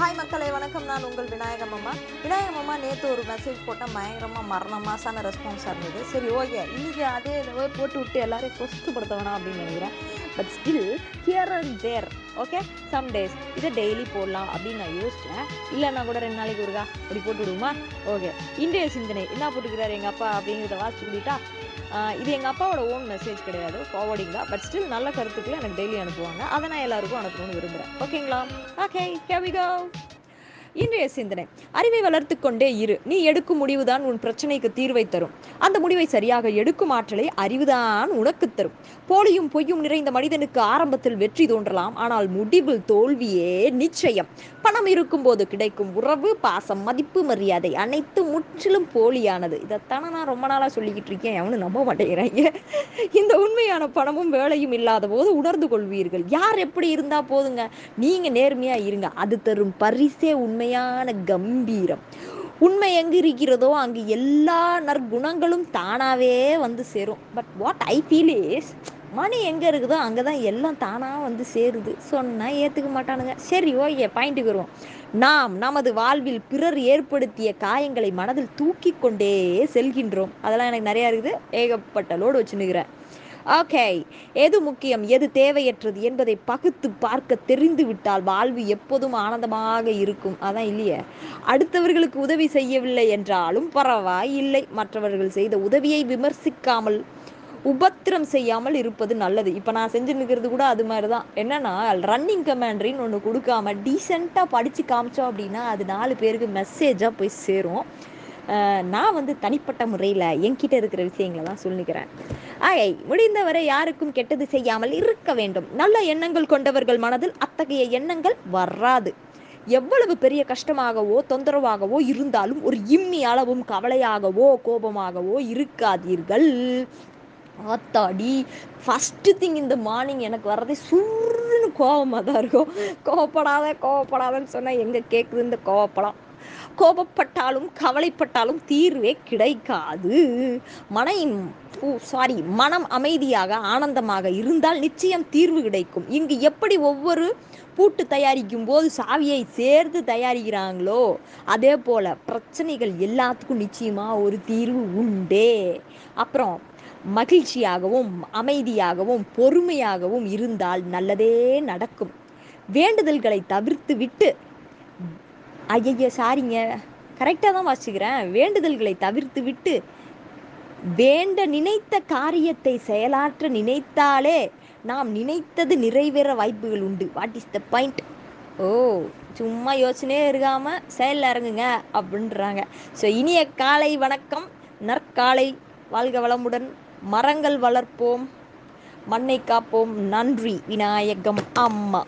Hi மக்களே வணக்கம். நான் உங்கள் விநாயகம் அம்மா. விநாயகம் அம்மா நேற்று ஒரு மெசேஜ் போட்டால் பயங்கரமாக மரண மாசான ரெஸ்பான்ஸாக இருந்தது. சரி ஓகே. இன்றைக்கி அதே போட்டு விட்டு எல்லாரையும் கொஸ்துப்படுத்த வேணாம் அப்படின்னு நினைக்கிறேன். But still here and there okay some days இதை டெய்லி போடலாம் அப்படின்னு நான் யோசித்தேன் இல்லைனா கூட ரெண்டு நாளைக்கு ஒருக்கா அப்படி போட்டு விடுமா ஓகே இன்றைய சிந்தனை. என்ன போட்டுக்கிறாரு எங்கள் அப்பா அப்படிங்கிறத வாசிச்சு கூட்டிட்டா இது எங்கள் அப்பாவோட ஓன் மெசேஜ் கிடையாது ஃபார்வர்டிங் தான். பட் ஸ்டில் நல்ல கருத்துக்களை எனக்கு டெய்லி அனுப்புவாங்க. அதை நான் எல்லாருக்கும் அனுப்பணும்னு விரும்புகிறேன் ஓகேங்களா ஓகே here we இன்றைய சிந்தனை. அறிவை வளர்த்து கொண்டே இரு. நீ எடுக்கும் முடிவுதான் உன் பிரச்சனைக்கு தீர்வை தரும். அந்த முடிவை சரியாக எடுக்கும் ஆற்றலை அறிவுதான் உனக்கு தரும். போலியும் பொய்யும் நிறைந்த மனிதனுக்கு ஆரம்பத்தில் வெற்றி தோன்றலாம். ஆனால் முடிவில் தோல்வியே நிச்சயம். பணம் இருக்கும்போது கிடைக்கும் உறவு பாசம் மதிப்பு மரியாதை அனைத்து முற்றிலும் போலியானது. இதைத்தானே நான் ரொம்ப நாளாக சொல்லிக்கிட்டு இருக்கேன். அவனு நம்ப மாட்டேங்கிறாங்க. இந்த உண்மையான பணமும் வேலையும் இல்லாத போது உணர்ந்து கொள்வீர்கள். யார் எப்படி இருந்தா போதுங்க? நீங்க நேர்மையா இருங்க. அது தரும் பரிசே உண்மை உண்மையான கம்பீரம். உண்மை எங்கு இருக்கிறதோ அங்கு எல்லா நற்குணங்களும் தானாகவே வந்து சேரும். But what I feel is money எங்கே இருக்குதோ அங்கே தான் எல்லாம் தானாக வந்து சேருது. சொன்னால் ஏற்றுக்க மாட்டானுங்க. சரி ஓகே பாயிண்ட்டுக்கு வருவோம். நாம் நமது வாழ்வில் பிறர் ஏற்படுத்திய காயங்களை மனதில் தூக்கி கொண்டே செல்கின்றோம். அதெல்லாம் எனக்கு நிறையா இருக்குது. ஏகப்பட்ட லோடு வச்சுன்னுக்கிறேன். ஓகே எது முக்கியம் எது தேவையற்றது என்பதை பகுத்து பார்க்க தெரிந்து விட்டால் வாழ்வு எப்போதும் ஆனந்தமாக இருக்கும். அதான் இல்லையே? அடுத்தவர்களுக்கு உதவி செய்யவில்லை என்றாலும் பரவாயில்லை. மற்றவர்கள் செய்த உதவியை விமர்சிக்காமல் உபத்திரம் செய்யாமல் இருப்பது நல்லது. இப்போ நான் செஞ்சு நிற்கிறது கூட அது மாதிரி தான் என்னன்னா ரன்னிங் கமாண்ட்ரின்னு ஒன்று கொடுக்காம டீசெண்டாக படித்து காமிச்சோம் அப்படின்னா அது நாலு பேருக்கு மெசேஜாக போய் சேரும். நான் வந்து தனிப்பட்ட முறையில் என்கிட்ட இருக்கிற விஷயங்களை தான் சொல்லிக்கிறேன். ஆயை முடிந்தவரை யாருக்கும் கெட்டது செய்யாமல் இருக்க வேண்டும். நல்ல எண்ணங்கள் கொண்டவர்கள் மனதில் அத்தகைய எண்ணங்கள் வராது. எவ்வளவு பெரிய கஷ்டமாகவோ தொந்தரவாகவோ இருந்தாலும் ஒரு இம்மி அளவும் கவலையாகவோ கோபமாகவோ இருக்காதீர்கள். ஆத்தாடி ஃபஸ்ட்டு திங் இந்த மார்னிங் எனக்கு வர்றதே சுருன்னு கோபமாக தான் இருக்கும். கோவப்படாத கோவப்படாதன்னு சொன்னால் எங்கே கேட்குது இந்த கோவப்படம் கோபப்பட்டாலும் கவலைப்பட்டாலும் தீர்வே கிடைக்காது. மன சாரி மனம் அமைதியாக ஆனந்தமாக இருந்தால் நிச்சயம் தீர்வு கிடைக்கும். இங்கு எப்படி ஒவ்வொரு பூட்டு தயாரிக்கும் போது சாவியை சேர்த்து தயாரிக்கிறாங்களோ அதே போல பிரச்சனைகள் எல்லாத்துக்கும் நிச்சயமா ஒரு தீர்வு உண்டே. அப்புறம் மகிழ்ச்சியாகவும் அமைதியாகவும் பொறுமையாகவும் இருந்தால் நல்லதே நடக்கும். வேண்டுதல்களை தவிர்த்து விட்டு ஐயையோ சாரிங்க கரெக்டாக தான் வாசிக்கிறேன். வேண்டுதல்களை தவிர்த்து விட்டு வேண்ட நினைத்த காரியத்தை செயலாற்ற நினைத்தாலே நாம் நினைத்தது நிறைவேற வாய்ப்புகள் உண்டு. வாட் இஸ் த பாயிண்ட் ஓ சும்மா யோசனையே இருக்காமல் செயலில் இறங்குங்க அப்படின்றாங்க. ஸோ இனிய காலை வணக்கம். நற்காலை வாழ்க வளமுடன். மரங்கள் வளர்ப்போம். மண்ணை காப்போம். நன்றி விநாயகம் அம்மா.